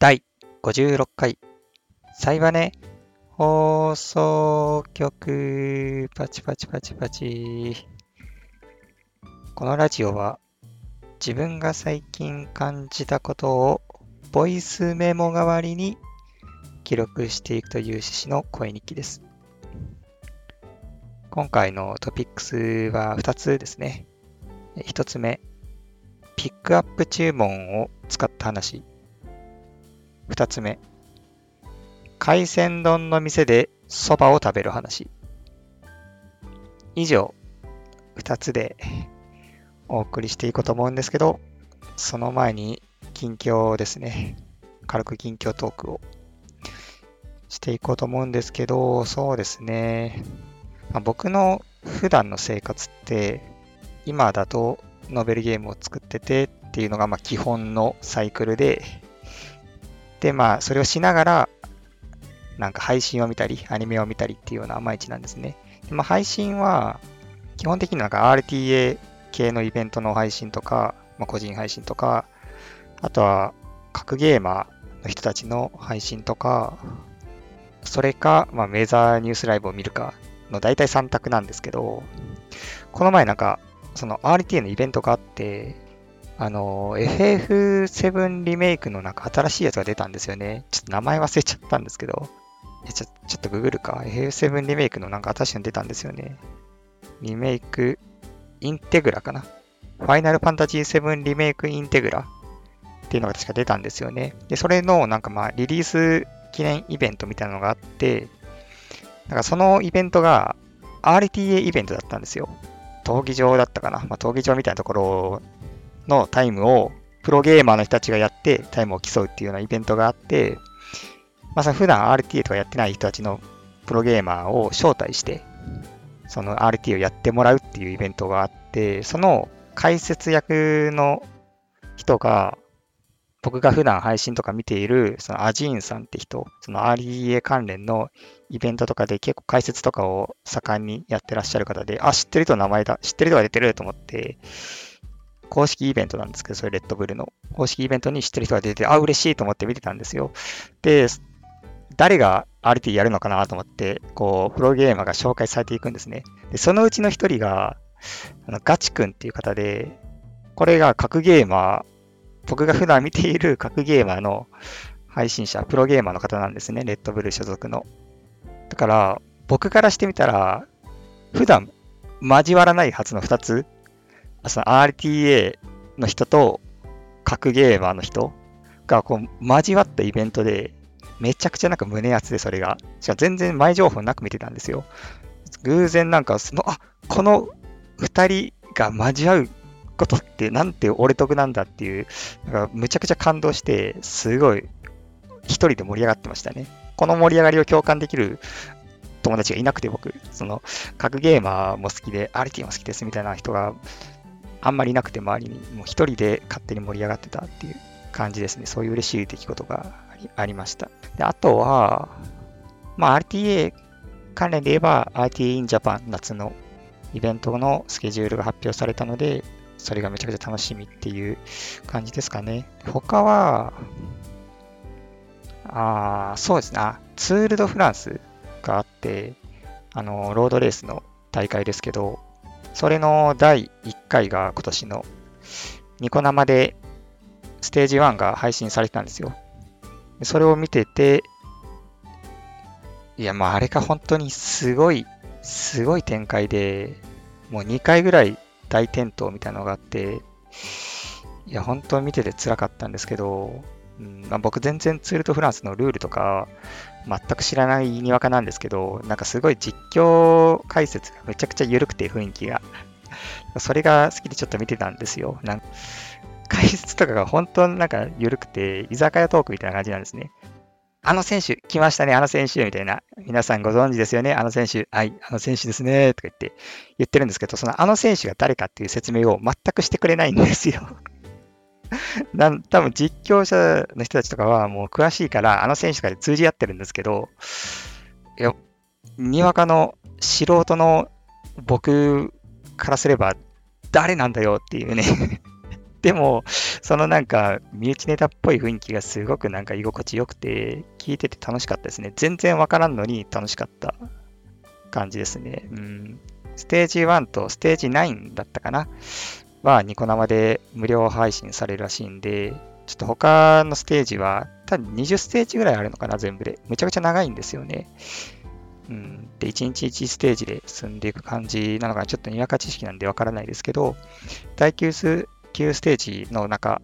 第56回サイバネ放送局パチパチパチパチこのラジオは自分が最近感じたことをボイスメモ代わりに記録していくという趣旨の声日記です。今回のトピックスは2つですね。1つ目、ピックアップ注文を使った話。2つ目、海鮮丼の店で蕎麦を食べる話。以上、2つでお送りしていこうと思うんですけど、その前に近況ですね。軽く近況トークをしていこうと思うんですけど、そうですね。まあ、僕の普段の生活って、今だとノベルゲームを作っててっていうのがま基本のサイクルで、で、まあ、それをしながら、なんか配信を見たり、アニメを見たりっていうような毎日なんですね。でまあ、配信は、基本的になんか RTA 系のイベントの配信とか、まあ、個人配信とか、あとは、格ゲーマーの人たちの配信とか、それか、まあ、メザーニュースライブを見るかの大体3択なんですけど、この前なんか、その RTA のイベントがあって、あの、FF7 リメイクのなんか新しいやつが出たんですよね。ちょっと名前忘れちゃったんですけど。ちょちょっとググるか。FF7 リメイクのなんか新しいの出たんですよね。リメイク、インテグラかな。ファイナルファンタジー7リメイクインテグラっていうのが確か出たんですよね。で、それのなんかまあリリース記念イベントみたいなのがあって、なんかそのイベントが RTA イベントだったんですよ。闘技場だったかな。まあ、闘技場みたいなところのタイムをプロゲーマーの人たちがやってタイムを競うっていうようなイベントがあって、まあ、その普段 RTA とかやってない人たちのプロゲーマーを招待して、その RTA をやってもらうっていうイベントがあって、その解説役の人が、僕が普段配信とか見ている、そのアジーンさんって人、その REA 関連のイベントとかで結構解説とかを盛んにやってらっしゃる方で、あ、知ってる人の名前だ、知ってる人が出てると思って、公式イベントなんですけど、それレッドブルの公式イベントに知ってる人が出て、あ、嬉しいと思って見てたんですよ。で、誰が RT やるのかなと思って、こう、プロゲーマーが紹介されていくんですね。で、そのうちの一人が、あのガチ君っていう方で、これが格ゲーマー、僕が普段見ている格ゲーマーの配信者、プロゲーマーの方なんですね。レッドブル所属の。だから、僕からしてみたら、普段交わらないはずの2つ、その RTA の人と格ゲーマーの人がこう交わったイベントで、めちゃくちゃなんか胸熱でそれが。しか全然前情報なく見てたんですよ。偶然なんかその、あこの2人が交わうことってなんて俺得なんだっていう、なんかむちゃくちゃ感動して、すごい一人で盛り上がってましたね。この盛り上がりを共感できる友達がいなくて僕、その、格ゲーマーも好きで、RT も好きですみたいな人があんまりなくて周りに、もう一人で勝手に盛り上がってたっていう感じですね。そういう嬉しい出来事がありました。であとは、まあ、RTA 関連で言えば RTA in Japan 夏のイベントのスケジュールが発表されたので、それがめちゃくちゃ楽しみっていう感じですかね。他は、あそうですね。ツール・ド・フランスがあって、あの、ロードレースの大会ですけど、それの第1回が今年のニコ生でステージ1が配信されてたんですよ。それを見てて、いや、まああれが本当にすごい、すごい展開で、もう2回ぐらい大転倒みたいなのがあって、いや、本当見てて辛かったんですけど、うんまあ、僕全然ツールとフランスのルールとか全く知らないにわかなんですけど、なんかすごい実況解説がめちゃくちゃ緩くて雰囲気が。それが好きでちょっと見てたんですよ。なんか解説とかが本当になんか緩くて、居酒屋トークみたいな感じなんですね。あの選手、来ましたね、あの選手、みたいな。皆さんご存知ですよね、あの選手、はい、あの選手ですね、とか言って言ってるんですけど、そのあの選手が誰かっていう説明を全くしてくれないんですよ。なん多分実況者の人たちとかはもう詳しいから、あの選手から通じ合ってるんですけど、いや、にわかの素人の僕からすれば、誰なんだよっていうね でも、そのなんか、身内ネタっぽい雰囲気がすごくなんか居心地よくて、聞いてて楽しかったですね。全然わからんのに楽しかった感じですね。うん。ステージ1とステージ9だったかなはニコ生で無料配信されるらしいんで、ちょっと他のステージは、多分20ステージぐらいあるのかな、全部で。めちゃくちゃ長いんですよね。うん、で、1日1ステージで進んでいく感じなのかな、ちょっとにわか知識なんでわからないですけど、第9ス ,9 ステージの中、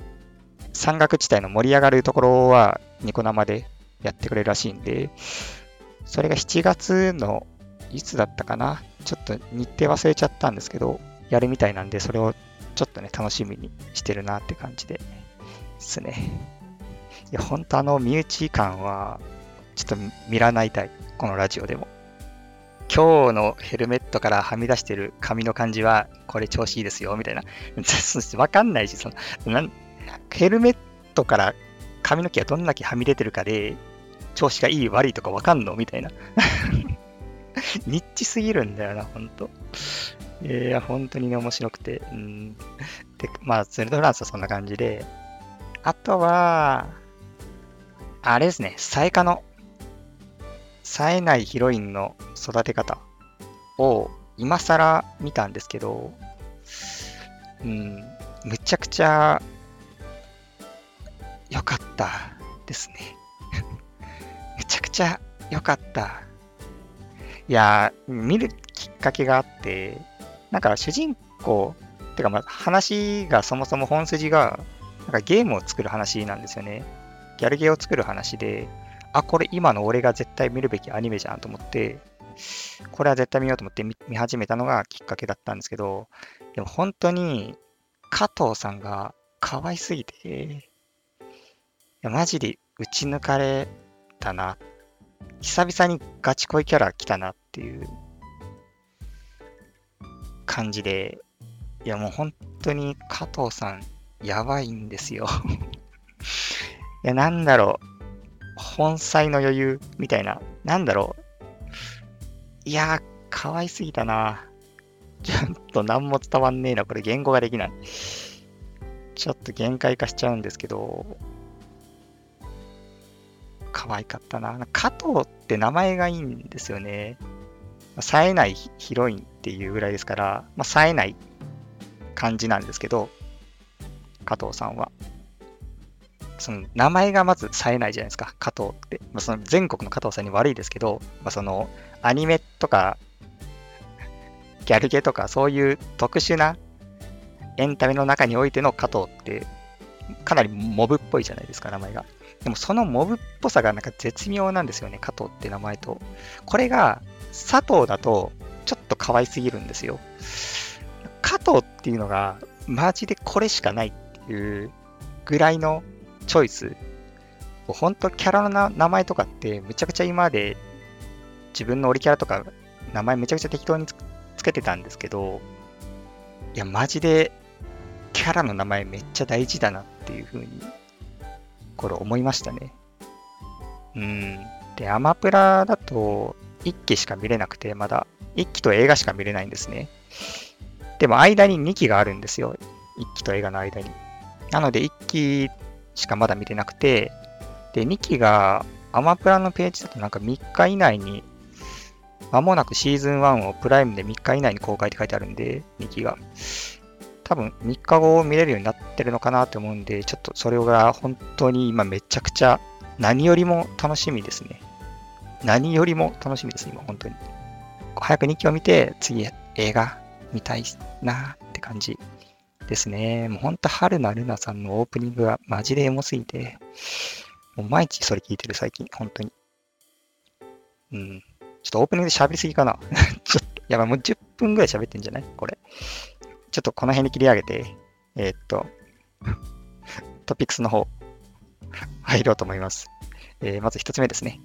山岳地帯の盛り上がるところはニコ生でやってくれるらしいんで、それが7月のいつだったかなちょっと日程忘れちゃったんですけど、やるみたいなんで、それをちょっとね、楽しみにしてるなって感じですね。いや、ほんとあの身内感は、ちょっと見らないたい。このラジオでも。今日のヘルメットからはみ出してる髪の感じは、これ調子いいですよ、みたいな。わかんないし、そのなんヘルメットから髪の毛がどんだけはみ出てるかで、調子がいい悪いとかわかんの？みたいな。ニッチすぎるんだよな、ほんと。いや、本当にね、面白くて。うん。で、まあ、ゼルドフランスはそんな感じで、あとは、あれですね、サエカの、冴えないヒロインの育て方を今更見たんですけど、うん、むちゃくちゃ良かったですね。めちゃくちゃ良かった。いや、見るきっかけがあって、なんか主人公、てかまあ話がそもそも本筋がなんかゲームを作る話なんですよね。ギャルゲーを作る話で、あ、これ今の俺が絶対見るべきアニメじゃんと思って、これは絶対見ようと思って見始めたのがきっかけだったんですけど、でも本当に加藤さんが可愛すぎて、いやマジで打ち抜かれたな。久々にガチ恋キャラ来たなっていう感じで、いやもう本当に加藤さんやばいんですよ いや、なんだろう。本妻の余裕みたいな。なんだろう。いやー、可愛すぎたな。ちょっと何も伝わんねえな。これ言語ができない。ちょっと限界化しちゃうんですけど、可愛かったな。加藤って名前がいいんですよね。冴えないヒロインっていうぐらいですから、まあ、冴えない感じなんですけど、加藤さんは。その名前がまず冴えないじゃないですか、加藤って。まあ、その全国の加藤さんに悪いですけど、まあ、そのアニメとか、ギャルゲとか、そういう特殊なエンタメの中においての加藤って、かなりモブっぽいじゃないですか、名前が。でもそのモブっぽさがなんか絶妙なんですよね、加藤って名前と。これが佐藤だとちょっと可愛すぎるんですよ。加藤っていうのがマジでこれしかないっていうぐらいのチョイス。本当キャラの名前とかってむちゃくちゃ今まで自分のオリキャラとか名前めちゃくちゃ適当につけてたんですけど、いや、マジでキャラの名前めっちゃ大事だなっていうふうに、これ思いましたね。うん。で、アマプラだと1期しか見れなくて、まだ1期と映画しか見れないんですね。でも間に2期があるんですよ。1期と映画の間に。なので1期しかまだ見てなくて、で、2期がアマプラのページだとなんか3日以内に、まもなくシーズン1をプライムで3日以内に公開って書いてあるんで、2期が。多分3日後見れるようになってるのかなと思うんで、ちょっとそれが本当に今めちゃくちゃ何よりも楽しみですね。何よりも楽しみです、今本当に。早く2期を見て、次映画見たいなって感じですね。もうほんと春菜ルナさんのオープニングがマジでエモすぎて、もう毎日それ聞いてる最近、本当に。うん。ちょっとオープニングで喋りすぎかな。ちょっと、やばい、もう10分ぐらい喋ってんじゃない？これ。ちょっとこの辺に切り上げて、えー、っと、トピックスの方、入ろうと思います。えー、まず1つ目ですね。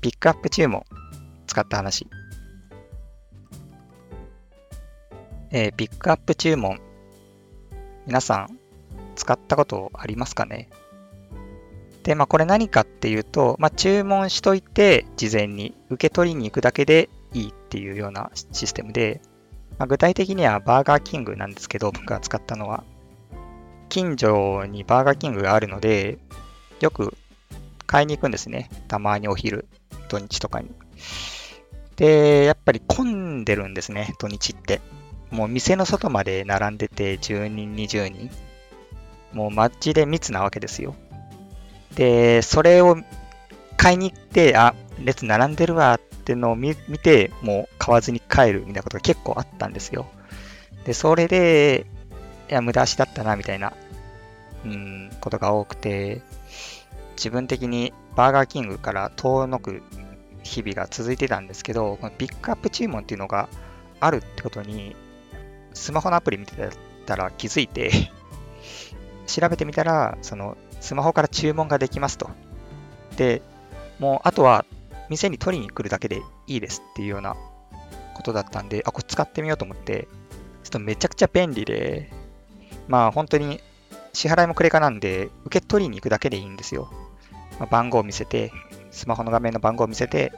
ピックアップ注文使った話。えー、ピックアップ注文。皆さん、使ったことありますかね？で、まあ、これ何かっていうと、まあ、注文しといて、事前に受け取りに行くだけでいいっていうようなシステムで、まあ、具体的にはバーガーキングなんですけど、僕が使ったのは。近所にバーガーキングがあるので、よく買いに行くんですね。たまにお昼、土日とかに。で、やっぱり混んでるんですね、土日って。もう店の外まで並んでて10人、20人。もうマッチで密なわけですよ。で、それを買いに行って、あ、列並んでるわっってのを見て、もう買わずに帰るみたいなことが結構あったんですよ。で、それで、いや、無駄足だったな、みたいな、うん、ことが多くて、自分的にバーガーキングから遠のく日々が続いてたんですけど、このピックアップ注文っていうのがあるってことに、スマホのアプリ見てたら気づいて 調べてみたら、そのスマホから注文ができますと。で、もうあとは店に取りに来るだけでいいですっていうようなことだったんで、あ、これ使ってみようと思って、ちょっとめちゃくちゃ便利で、まあ本当に支払いもクレカなんで、受け取りに行くだけでいいんですよ。まあ、番号を見せて、スマホの画面の番号を見せて、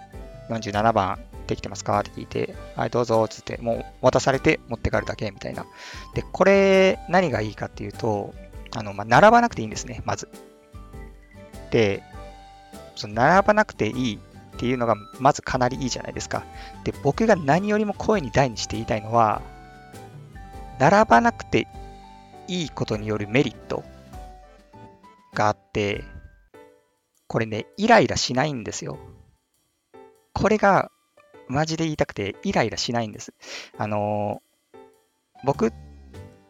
47番できてますかって聞いて、はい、どうぞ、つって、もう渡されて持って帰るだけみたいな。で、これ、何がいいかっていうと、あの、まあ、並ばなくていいんですね、まず。で、その並ばなくていいっていうのが、まずかなりいいじゃないですか。で、僕が何よりも声に大にして言いたいのは、並ばなくていいことによるメリットがあって、これね、イライラしないんですよ。これがマジで言いたくて、イライラしないんです。あのー、僕、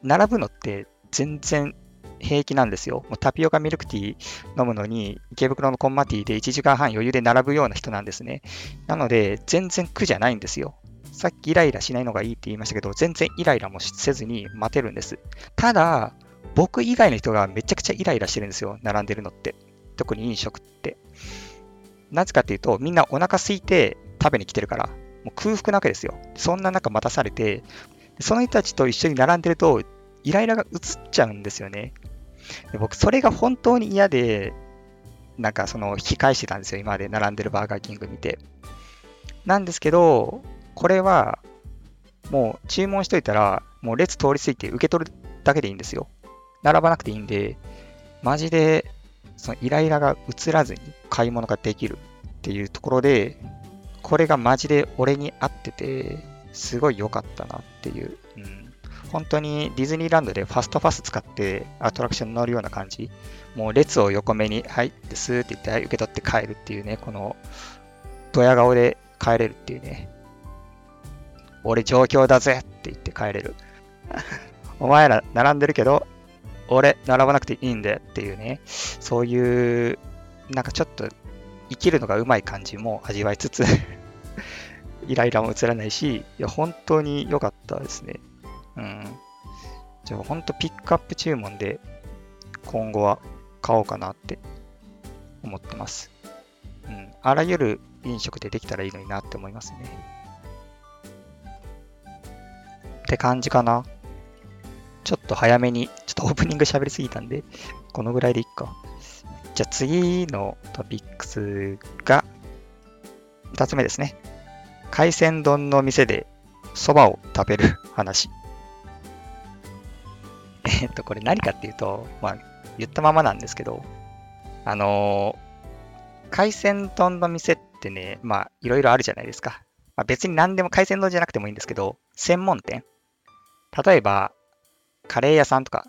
並ぶのって全然平気なんですよ。もうタピオカミルクティー飲むのに、池袋のコンマティーで1時間半余裕で並ぶような人なんですね。なので、全然苦じゃないんですよ。さっきイライラしないのがいいって言いましたけど、全然イライラもせずに待てるんです。ただ、僕以外の人がめちゃくちゃイライラしてるんですよ。並んでるのって。特に飲食って。なぜかっていうと、みんなお腹空いて食べに来てるから、もう空腹なわけですよ。そんな中待たされて、その人たちと一緒に並んでると、イライラが移っちゃうんですよね。で僕、それが本当に嫌で、なんかその引き返してたんですよ。今まで並んでるバーガーキング見て。なんですけど、これは、もう注文しといたら、もう列通り過ぎて受け取るだけでいいんですよ。並ばなくていいんで、マジでそのイライラが移らずに買い物ができるっていうところで、これがマジで俺に合ってて、すごい良かったなっていう。うん、本当にディズニーランドでファストパス使ってアトラクションに乗るような感じ。もう列を横目に、はいですって言って、受け取って帰るっていうね、このドヤ顔で帰れるっていうね。俺状況だぜって言って帰れる。お前ら並んでるけど、俺、並ばなくていいんだよっていうね、そういう、なんかちょっと生きるのがうまい感じも味わいつつ イライラも映らないし、いや、本当に良かったですね。うん。じゃあ、本当ピックアップ注文で今後は買おうかなって思ってます。うん。あらゆる飲食でできたらいいのになって思いますね。って感じかな。ちょっと早めに、ちょっとオープニング喋りすぎたんで、このぐらいでいっか。じゃあ次のトピックスが、2つ目ですね。海鮮丼の店で蕎麦を食べる話。えっと、これ何かっていうと、まあ、言ったままなんですけど、あのー、海鮮丼の店ってね、まあ、いろいろあるじゃないですか。まあ、別に何でも海鮮丼じゃなくてもいいんですけど、専門店。例えば、カレー屋さんとか、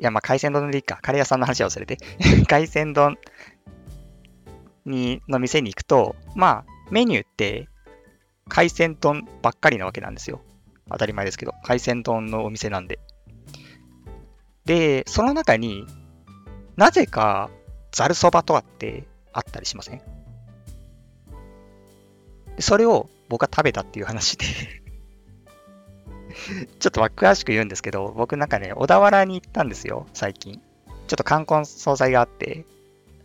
いや、まあ、海鮮丼でいいか。カレー屋さんの話は忘れて。海鮮丼にの店に行くと、まあ、メニューって、海鮮丼ばっかりなわけなんですよ。当たり前ですけど、海鮮丼のお店なんで。で、その中になぜかざるそばとかってあったりしません？それを僕は食べたっていう話で ちょっと詳しく言うんですけど、僕なんかね、小田原に行ったんですよ、最近。ちょっと冠婚葬祭があって、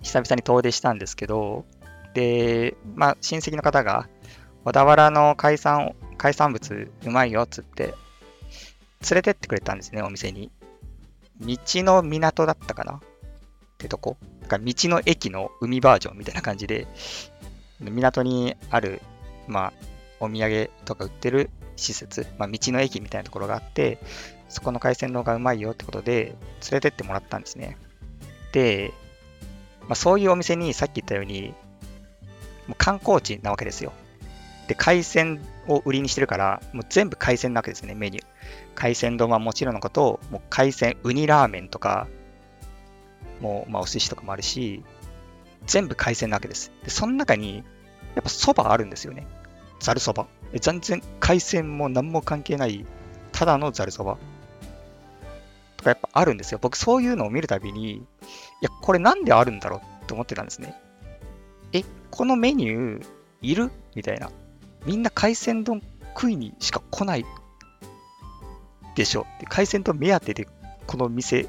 久々に遠出したんですけど、で、まあ、親戚の方が、小田原の海産、海産物うまいよっつって、連れてってくれたんですね、お店に。道の港だったかな？ってとこ？か道の駅の海バージョンみたいな感じで、港にある、まあ、お土産とか売ってる施設、まあ、道の駅みたいなところがあって、そこの海鮮丼がうまいよってことで、連れてってもらったんですね。で、まあ、そういうお店にさっき言ったように、もう観光地なわけですよ。で、海鮮を売りにしてるから、もう全部海鮮なわけですね、メニュー。海鮮丼はもちろんのこと、もう海鮮ウニラーメンとか、もう、まあ、お寿司とかもあるし、全部海鮮なわけです。で、その中に、やっぱ蕎麦あるんですよね。ざる蕎麦。全然海鮮も何も関係ない、ただのざる蕎麦。とかやっぱあるんですよ。僕そういうのを見るたびに、いや、これなんであるんだろうって思ってたんですね。え、このメニューいる？みたいな。みんな海鮮丼食いにしか来ないでしょ。で海鮮丼目当てでこの店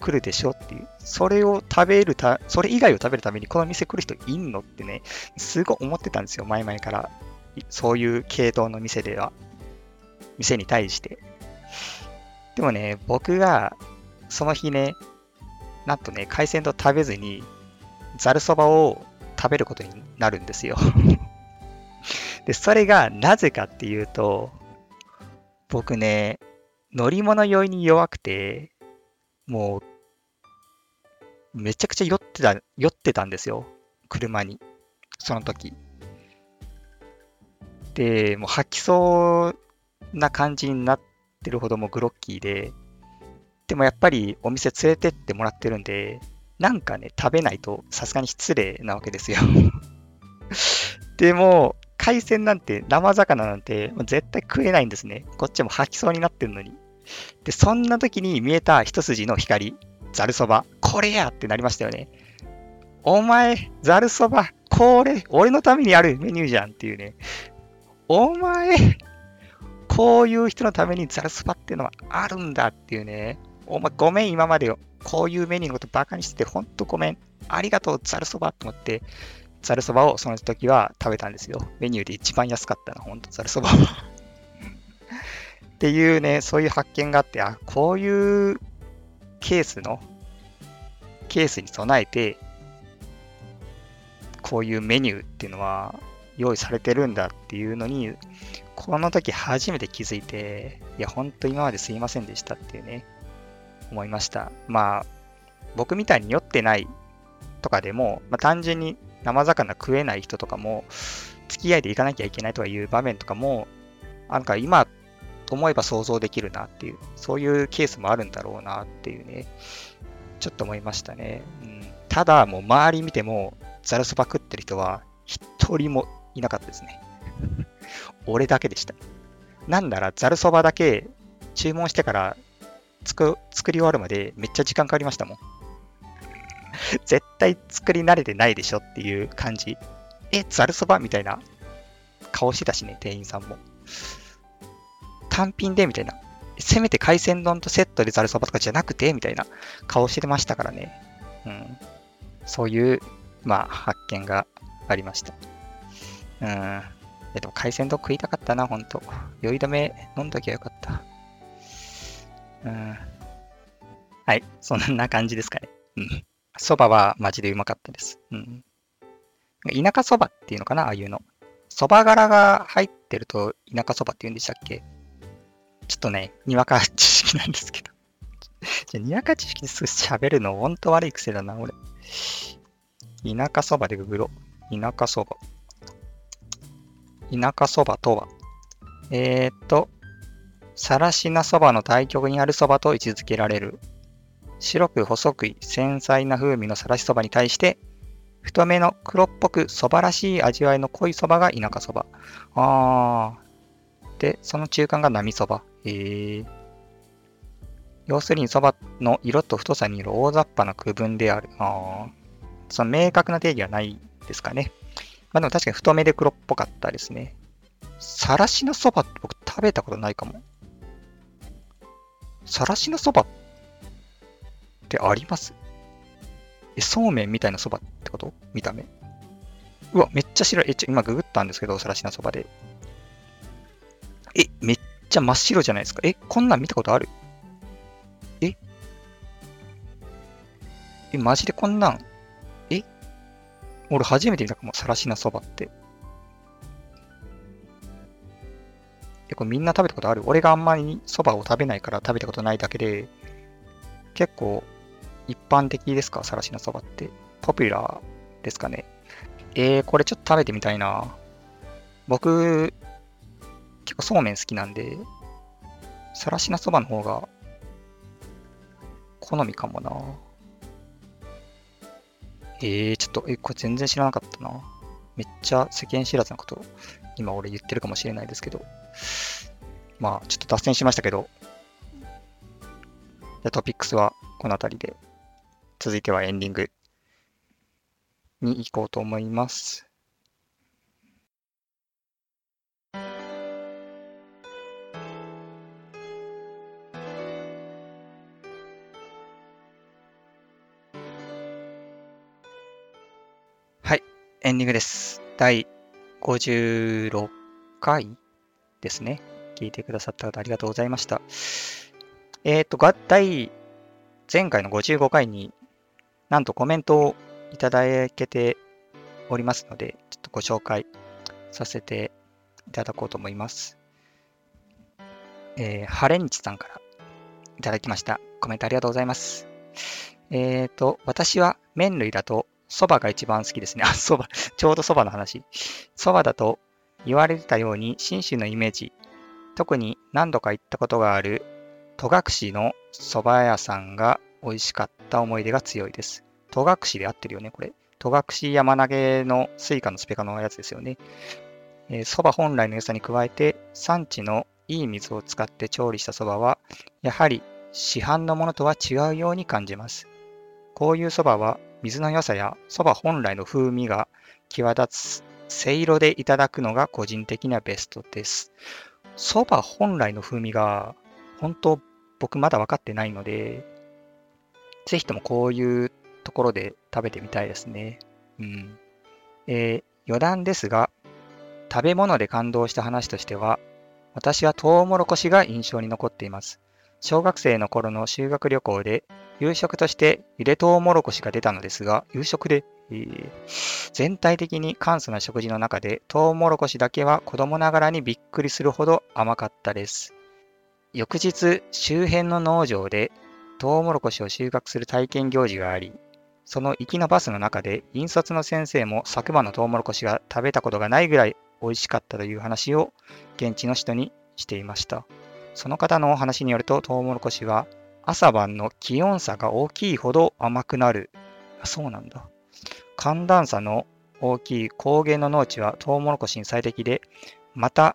来るでしょっていう。それを食べるた、それ以外を食べるためにこの店来る人いんのってね、すごい思ってたんですよ。前々から。そういう系統の店では。店に対して。でもね、僕がその日ね、なんとね、海鮮丼食べずに、ざるそばを食べることになるんですよで、それがなぜかっていうと、僕ね、乗り物酔いに弱くて、もう、めちゃくちゃ酔ってた、酔ってたんですよ。車に。その時。で、もう吐きそうな感じになってるほどもグロッキーで、でもやっぱりお店連れてってもらってるんで、なんかね、食べないとさすがに失礼なわけですよ でも、海鮮なんて、生魚なんて、絶対食えないんですね。こっちも吐きそうになってるのに。で、そんな時に見えた一筋の光、ざるそば。これやってなりましたよね。お前、ざるそば、これ、俺のためにあるメニューじゃんっていうね。お前、こういう人のためにざるそばっていうのはあるんだっていうね。お前、ごめん、今までこういうメニューのことバカにしてて、ほんとごめん。ありがとう、ざるそばと思って、ざるそばをその時は食べたんですよ。メニューで一番安かったの、ほんとざるそばはっていうね、そういう発見があって、あ、こういうケースの、ケースに備えて、こういうメニューっていうのは用意されてるんだっていうのに、この時初めて気づいて、いや、ほんと今まですいませんでしたっていうね、思いました。まあ、僕みたいに酔ってないとかでも、まあ、単純に生魚食えない人とかも、付き合いで行かなきゃいけないとかいう場面とかも、なんか今思えば想像できるなっていう、そういうケースもあるんだろうなっていうね、ちょっと思いましたね。うん、ただ、もう周り見ても、ザルそば食ってる人は一人もいなかったですね。俺だけでした。なんなら、ザルそばだけ注文してから作り終わるまでめっちゃ時間かかりましたもん。絶対作り慣れてないでしょっていう感じ。え、ざるそばみたいな顔してたしね、店員さんも。単品でみたいな。せめて海鮮丼とセットでざるそばとかじゃなくてみたいな顔してましたからね。うん。そういう、まあ、発見がありました。うん。いやでも海鮮丼食いたかったな、ほんと。酔い止め飲んどきゃよかった。うん。はい。そんな感じですかね。うん。蕎麦はマジでうまかったです。うん。田舎蕎麦っていうのかなああいうの。蕎麦柄が入ってると田舎蕎麦って言うんでしたっけ？ちょっとね、にわか知識なんですけど。じゃにわか知識ですぐ喋るのほんと悪い癖だな、俺。田舎蕎麦でググろう。田舎蕎麦。田舎蕎麦とは、えー、っと、さらしな蕎麦の対極にある蕎麦と位置づけられる白く細く繊細な風味のさらしそばに対して、太めの黒っぽくそばらしい味わいの濃いそばが田舎そば。あー。で、その中間が波そば。へー。要するにそばの色と太さによる大雑把な区分である。あー。その明確な定義はないですかね。まあでも確かに太めで黒っぽかったですね。さらしのそばって僕食べたことないかも。さらしのそばってってあります？え、そうめんみたいなそばってこと？見た目？うわ、めっちゃ白い。え、ちょ、今ググったんですけど、さらしなそばで。え、めっちゃ真っ白じゃないですか。え、こんなん見たことある？え？え、マジでこんなん？え？俺初めて見たかも、さらしなそばって。結構みんな食べたことある？俺があんまり蕎麦を食べないから食べたことないだけで、結構一般的ですか？さらしなそばって。ポピュラーですかね？えー、これちょっと食べてみたいな。僕、結構そうめん好きなんで、さらしなそばの方が好みかもな。えー、ちょっと、え、これ全然知らなかったな。めっちゃ世間知らずなこと、今俺言ってるかもしれないですけど。まあ、ちょっと脱線しましたけど、じゃトピックスはこの辺りで、続いてはエンディングに行こうと思います。はい、エンディングです。第56回ですね。聞いてくださった方ありがとうございました。えっ、ー、と、第、前回の55回になんとコメントをいただけておりますので、ちょっとご紹介させていただこうと思います。えー、ハレンチさんからいただきました。コメントありがとうございます。えっ、ー、と、私は麺類だと蕎麦が一番好きですね。あ、蕎麦、ちょうど蕎麦の話。蕎麦だと言われてたように、信州のイメージ、特に何度か行ったことがある戸隠の蕎麦屋さんが美味しかった思い出が強いです。戸隠で合ってるよね、これ。戸隠山投げのスイカのスペカのやつですよね。そ、えー、ば本来の良さに加えて、産地のいい水を使って調理したそばは、やはり市販のものとは違うように感じます。こういうそばは、水の良さやそば本来の風味が際立つ、せいろでいただくのが個人的にはベストです。そば本来の風味が、本当僕まだ分かってないので、ぜひともこういうところで食べてみたいですね。うん。えー、余談ですが、食べ物で感動した話としては、私はトウモロコシが印象に残っています。小学生の頃の修学旅行で夕食としてゆでトウモロコシが出たのですが、夕食で、えー、全体的に簡素な食事の中でトウモロコシだけは子供ながらにびっくりするほど甘かったです。翌日、周辺の農場でトウモロコシを収穫する体験行事があり、その行きのバスの中で、引率の先生も昨晩のトウモロコシが食べたことがないぐらい美味しかったという話を現地の人にしていました。その方のお話によると、トウモロコシは朝晩の気温差が大きいほど甘くなる。そうなんだ。寒暖差の大きい高原の農地はトウモロコシに最適で、また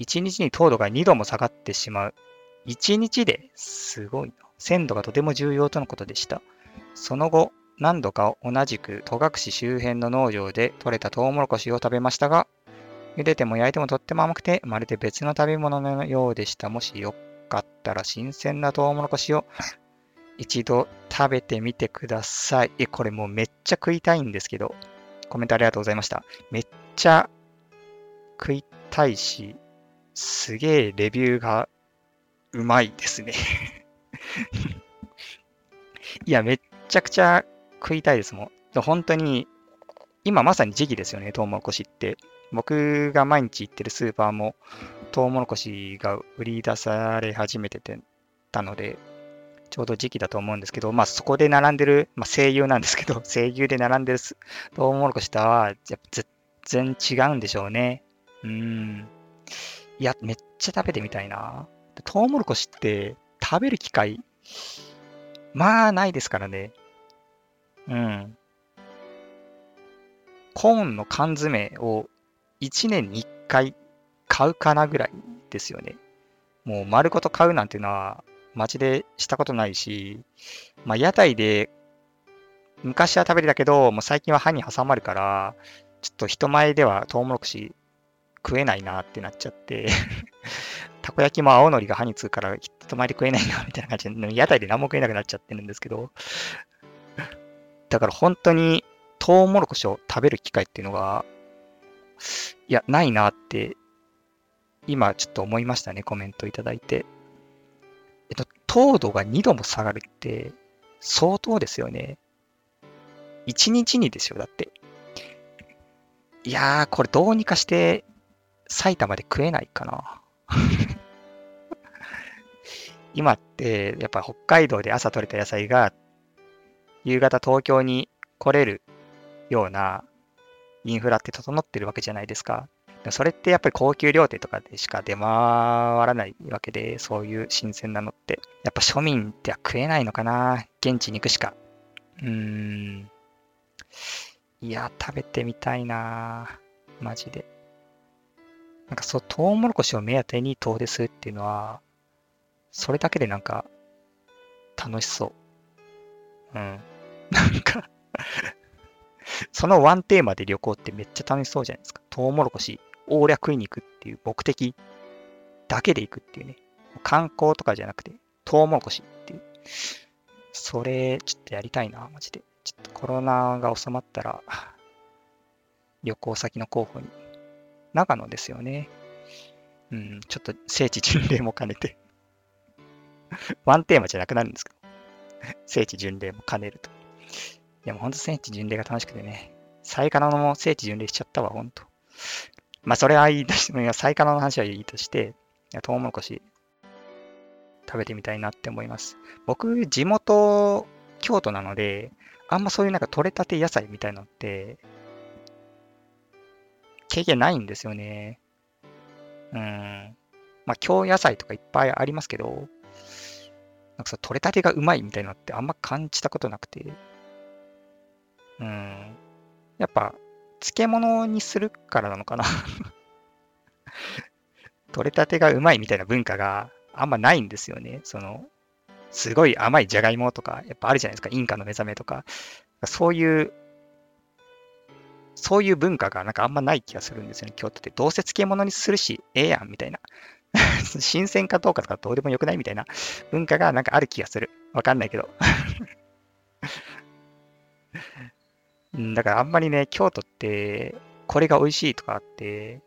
1日に糖度が2度も下がってしまう。1日ですごいな。鮮度がとても重要とのことでした。その後、何度か同じく戸隠周辺の農場で採れたトウモロコシを食べましたが、茹でても焼いてもとっても甘くて、まるで別の食べ物のようでした。もしよかったら新鮮なトウモロコシを一度食べてみてください。え、これもうめっちゃ食いたいんですけど、コメントありがとうございました。めっちゃ食いたいし、すげえレビューがうまいですねいや、めっちゃくちゃ食いたいですもん。本当に、今まさに時期ですよね、トウモロコシって。僕が毎日行ってるスーパーも、トウモロコシが売り出され始めててたので、ちょうど時期だと思うんですけど、まあそこで並んでる、まあ声優なんですけど、声優で並んでるトウモロコシとは、やっぱ全然違うんでしょうね。うん。いや、めっちゃ食べてみたいな。トウモロコシって食べる機会、まあないですからね。うん。コーンの缶詰を1年に1回買うかなぐらいですよね。もう丸ごと買うなんていうのは街でしたことないし、まあ屋台で昔は食べれたけど、もう最近は歯に挟まるから、ちょっと人前ではトウモロコシ食えないなってなっちゃってたこ焼きも青のりが歯につくから人前で食えないなみたいな感じで、屋台で何も食えなくなっちゃってるんですけど、だから本当にトウモロコシを食べる機会っていうのが、いや、ないなって、今ちょっと思いましたね、コメントいただいて。えっと、糖度が2度も下がるって、相当ですよね。1日にですよ、だって。いやー、これどうにかして埼玉で食えないかな。今ってやっぱ北海道で朝採れた野菜が夕方東京に来れるようなインフラって整ってるわけじゃないですか。それってやっぱり高級料亭とかでしか出回らないわけで、そういう新鮮なのって。やっぱ庶民っては食えないのかな現地に行くしか。うーん。いや、食べてみたいなマジで。なんかそう、トウモロコシを目当てに遠出するっていうのは、それだけでなんか、楽しそう。うん。なんかそのワンテーマで旅行ってめっちゃ楽しそうじゃないですか。トウモロコシ、大略いに行くっていう目的だけで行くっていうね。観光とかじゃなくて、トウモロコシっていう。それ、ちょっとやりたいな、マジで。ちょっとコロナが収まったら、旅行先の候補に。長野ですよね。うん、ちょっと聖地巡礼も兼ねて ワンテーマじゃなくなるんですけど。聖地巡礼も兼ねると。でもほんと聖地巡礼が楽しくてね。サイカナのも聖地巡礼しちゃったわ、ほんと。まあ、それはいいとして、サイカナの話はいいとして、トウモロコシ食べてみたいなって思います。僕、地元、京都なので、あんまそういうなんか取れたて野菜みたいなのって、経験ないんですよね。うん。まあ、京野菜とかいっぱいありますけど、なんかさ、取れたてがうまいみたいなのってあんま感じたことなくて、うん。やっぱ、漬物にするからなのかな 取れたてがうまいみたいな文化があんまないんですよね。その、すごい甘いじゃがいもとか、やっぱあるじゃないですか。インカの目覚めとか。そういう、そういう文化がなんかあんまない気がするんですよね、京都って。どうせ漬物にするし、ええやん、みたいな。新鮮かどうかとかどうでもよくないみたいな文化がなんかある気がする。わかんないけど。だからあんまりね、京都って、これが美味しいとかあって、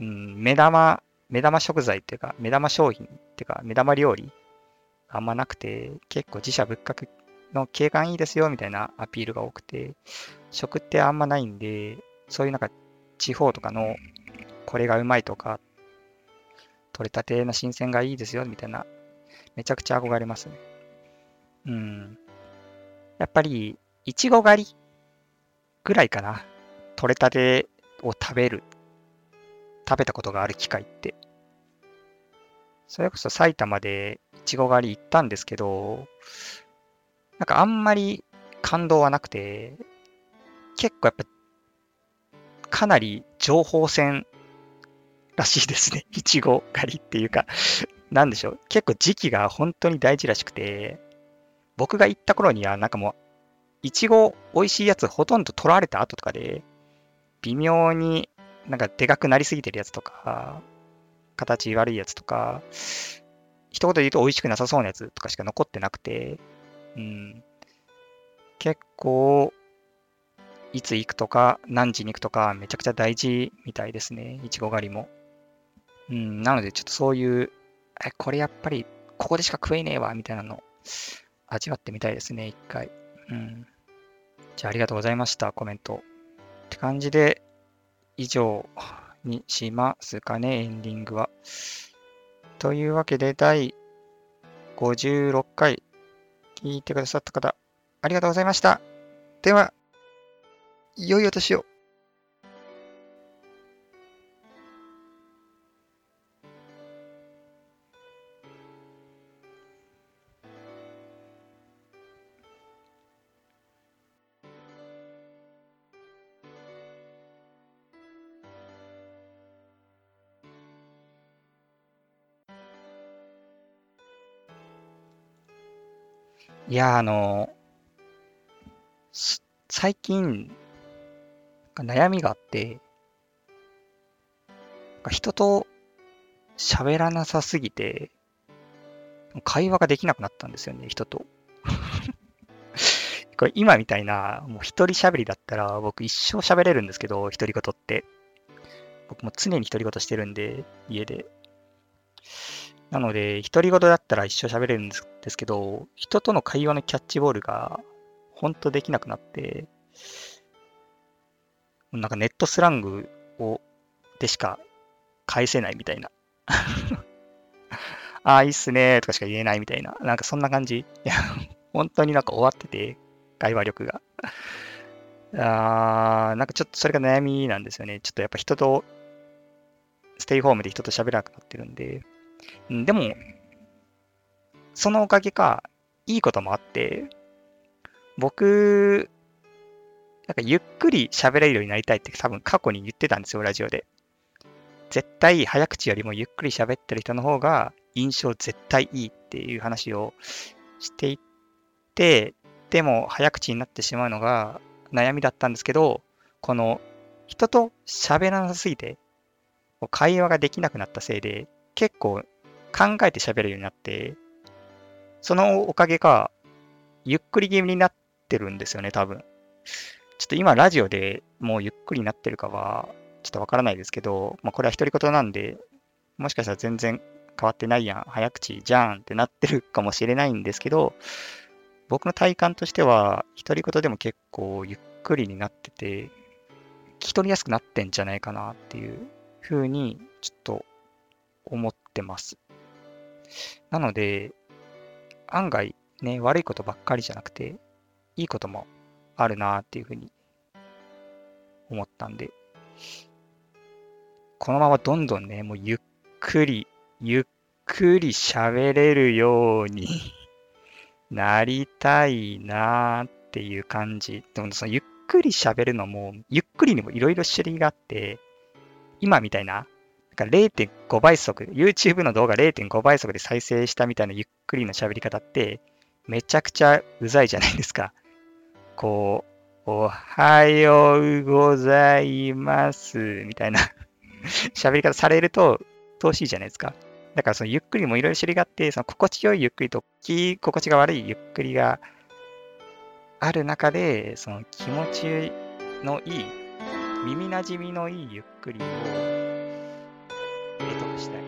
うん、目玉、目玉食材っていうか、目玉商品っていうか、目玉料理、あんまなくて、結構自社仏閣の景観いいですよみたいなアピールが多くて、食ってあんまないんで、そういうなんか地方とかのこれがうまいとか、取れたての新鮮がいいですよみたいな、めちゃくちゃ憧れますね。うん。やっぱり、いちご狩りぐらいかな。取れたてを食べる。食べたことがある機会って。それこそ埼玉でいちご狩り行ったんですけど、なんかあんまり感動はなくて、結構やっぱ、かなり情報戦らしいですね。いちご狩りっていうか、なんでしょう。結構時期が本当に大事らしくて、僕が行った頃にはなんかもういちご美味しいやつほとんど取られた後とかで、微妙になんかでかくなりすぎてるやつとか、形悪いやつとか、一言で言うと美味しくなさそうなやつとかしか残ってなくて、うん。結構、いつ行くとか、何時に行くとか、めちゃくちゃ大事みたいですね。いちご狩りも。うん、なのでちょっとそういう、え、これやっぱり、ここでしか食えねえわ、みたいなの、味わってみたいですね、一回。うん。じゃあありがとうございました、コメント。って感じで、以上にしますかね、エンディングは。というわけで、第56回聞いてくださった方、ありがとうございました。では、良いお年を。や、あの、最近、悩みがあって、人と喋らなさすぎて、会話ができなくなったんですよね、人と。これ今みたいな、もう一人喋りだったら僕一生喋れるんですけど、独り言って。僕も常に独り言してるんで、家で。なので、独り言だったら一生喋れるんですけど、人との会話のキャッチボールが本当できなくなって、なんかネットスラングをでしか返せないみたいな。ああ、いいっすねとかしか言えないみたいな、なんかそんな感じ。いや、本当になんか終わってて、会話力が。あーなんかちょっとそれが悩みなんですよね。ちょっとやっぱ人と、ステイホームで人と喋らなくなってるんで。でも、そのおかげか、いいこともあって、僕、なんかゆっくり喋れるようになりたいって多分過去に言ってたんですよ、ラジオで。絶対早口よりもゆっくり喋ってる人の方が印象絶対いいっていう話をしていて、でも早口になってしまうのが悩みだったんですけど、この人と喋らなさすぎて、会話ができなくなったせいで、結構考えて喋るようになって、そのおかげか、ゆっくり気味になってるんですよね、多分。ちょっと今ラジオでもうゆっくりになってるかは、ちょっとわからないですけど、まあこれは独り言なんで、もしかしたら全然変わってないやん、早口じゃんってなってるかもしれないんですけど、僕の体感としては、独り言でも結構ゆっくりになってて、聞き取りやすくなってんじゃないかなっていうふうに、ちょっと思ってます。なので、案外ね、悪いことばっかりじゃなくて、いいこともあるなっていうふうに思ったんで、このままどんどんね、もうゆっくり、ゆっくり喋れるように なりたいなっていう感じ。でもそのゆっくり喋るのも、ゆっくりにもいろいろ種類があって、今みたいな、なんか0.5倍速、YouTube の動画0.5倍速で再生したみたいなゆっくりの喋り方って、めちゃくちゃうざいじゃないですか。こう、おはようございます、みたいな 喋り方されると、遠しいじゃないですか。だからそのゆっくりもいろいろ種類があって、その心地よいゆっくりとき心地が悪いゆっくりがある中で、その気持ちのいい、耳なじみのいいゆっくりを得したい。